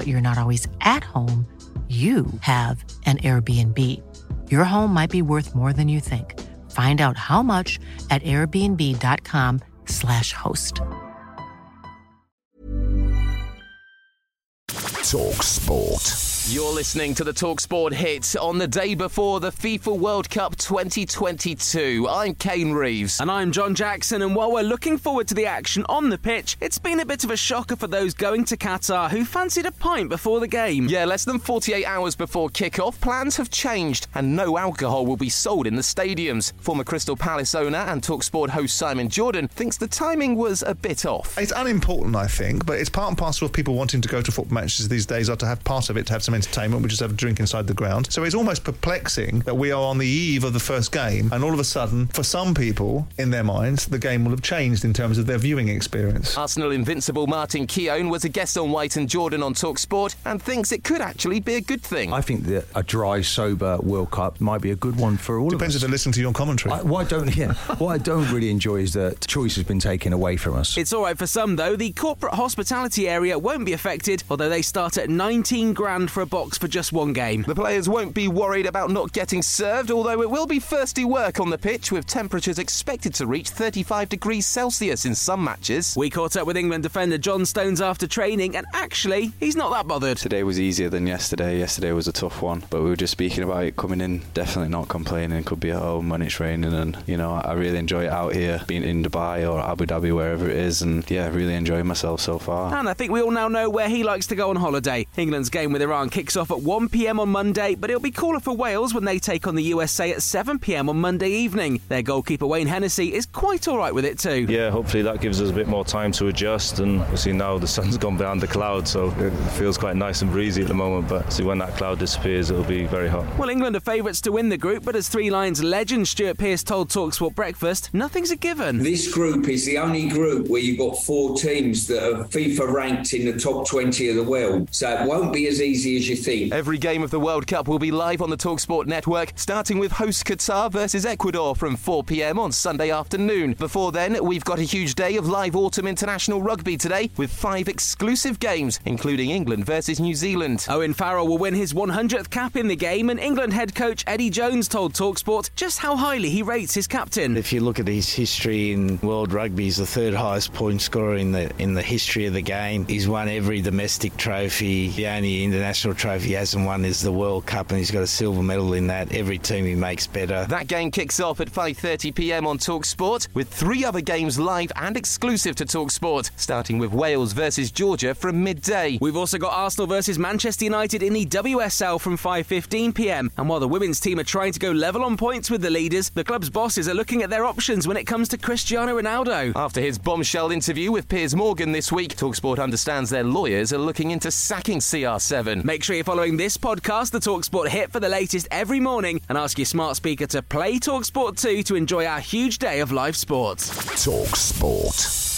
but you're not always at home, you have an Airbnb. Your home might be worth more than you think. Find out how much at airbnb.com/slash host. Talk Sport. You're listening to the Talksport hit on the day before the FIFA World Cup 2022. I'm Kane Reeves. And I'm John Jackson, and while we're looking forward to the action on the pitch, it's been a bit of a shocker for those going to Qatar who fancied a pint before the game. Yeah, less than 48 hours before kick-off, plans have changed, and no alcohol will be sold in the stadiums. Former Crystal Palace owner and Talksport host Simon Jordan thinks the timing was a bit off. It's unimportant, I think, but it's part and parcel of people wanting to go to football matches these days, or to have part of it, to have some entertainment, which just have a drink inside the ground. So it's almost perplexing that we are on the eve of the first game, and all of a sudden, for some people in their minds, the game will have changed in terms of their viewing experience. Arsenal invincible Martin Keown was a guest on White and Jordan on Talk Sport and thinks it could actually be a good thing. I think that a dry, sober World Cup might be a good one for all Depends of if us. they listen to your commentary. I, what I don't, yeah, what I don't really enjoy is that choice has been taken away from us. It's all right for some, though. The corporate hospitality area won't be affected, although they start at 19 grand for a box for just one game. The players won't be worried about not getting served, although it will be thirsty work on the pitch with temperatures expected to reach 35 degrees Celsius in some matches. We caught up with England defender John Stones after training, and actually, he's not that bothered. Today was easier than yesterday. Yesterday was a tough one, but we were just speaking about it coming in. Definitely not complaining. Could be at home when it's raining, and you know I really enjoy it out here, being in Dubai or Abu Dhabi, wherever it is, and yeah, really enjoying myself so far. And I think we all now know where he likes to go on holiday. England's game with Iran kicks off at 1pm on Monday, but it'll be cooler for Wales when they take on the USA at 7pm on Monday evening. Their goalkeeper Wayne Hennessy is quite alright with it too. Yeah, hopefully that gives us a bit more time to adjust. And see now the sun's gone behind the cloud, so it feels quite nice and breezy at the moment. But see when that cloud disappears, it'll be very hot. Well, England are favourites to win the group, but as Three Lions legend Stuart Pearce told Talksport Breakfast, nothing's a given. This group is the only group where you've got four teams that are FIFA ranked in the top 20 of the world. So it won't be as easy as you think. Every game of the World Cup will be live on the Talksport network, starting with host Qatar versus Ecuador from 4 pm on Sunday afternoon. Before then, we've got a huge day of live autumn international rugby today with five exclusive games, including England versus New Zealand. Owen Farrell will win his 100th cap in the game, and England head coach Eddie Jones told Talksport just how highly he rates his captain. If you look at his history in world rugby, he's the third highest point scorer in the in the history of the game. He's won every domestic trophy. The only international trophy he hasn't won is the World Cup, and he's got a silver medal in that. Every team he makes better. That game kicks off at 5:30 p.m. on Talksport, with three other games live and exclusive to Talksport, starting with Wales versus Georgia from midday. We've also got Arsenal versus Manchester United in the WSL from 5:15 p.m. And while the women's team are trying to go level on points with the leaders, the club's bosses are looking at their options when it comes to Cristiano Ronaldo. After his bombshell interview with Piers Morgan this week, Talksport understands their lawyers are looking into sacking CR7. Make sure you're following this podcast, the Talksport hit, for the latest every morning, and ask your smart speaker to play Talksport 2 to enjoy our huge day of live sports. Talk Sport.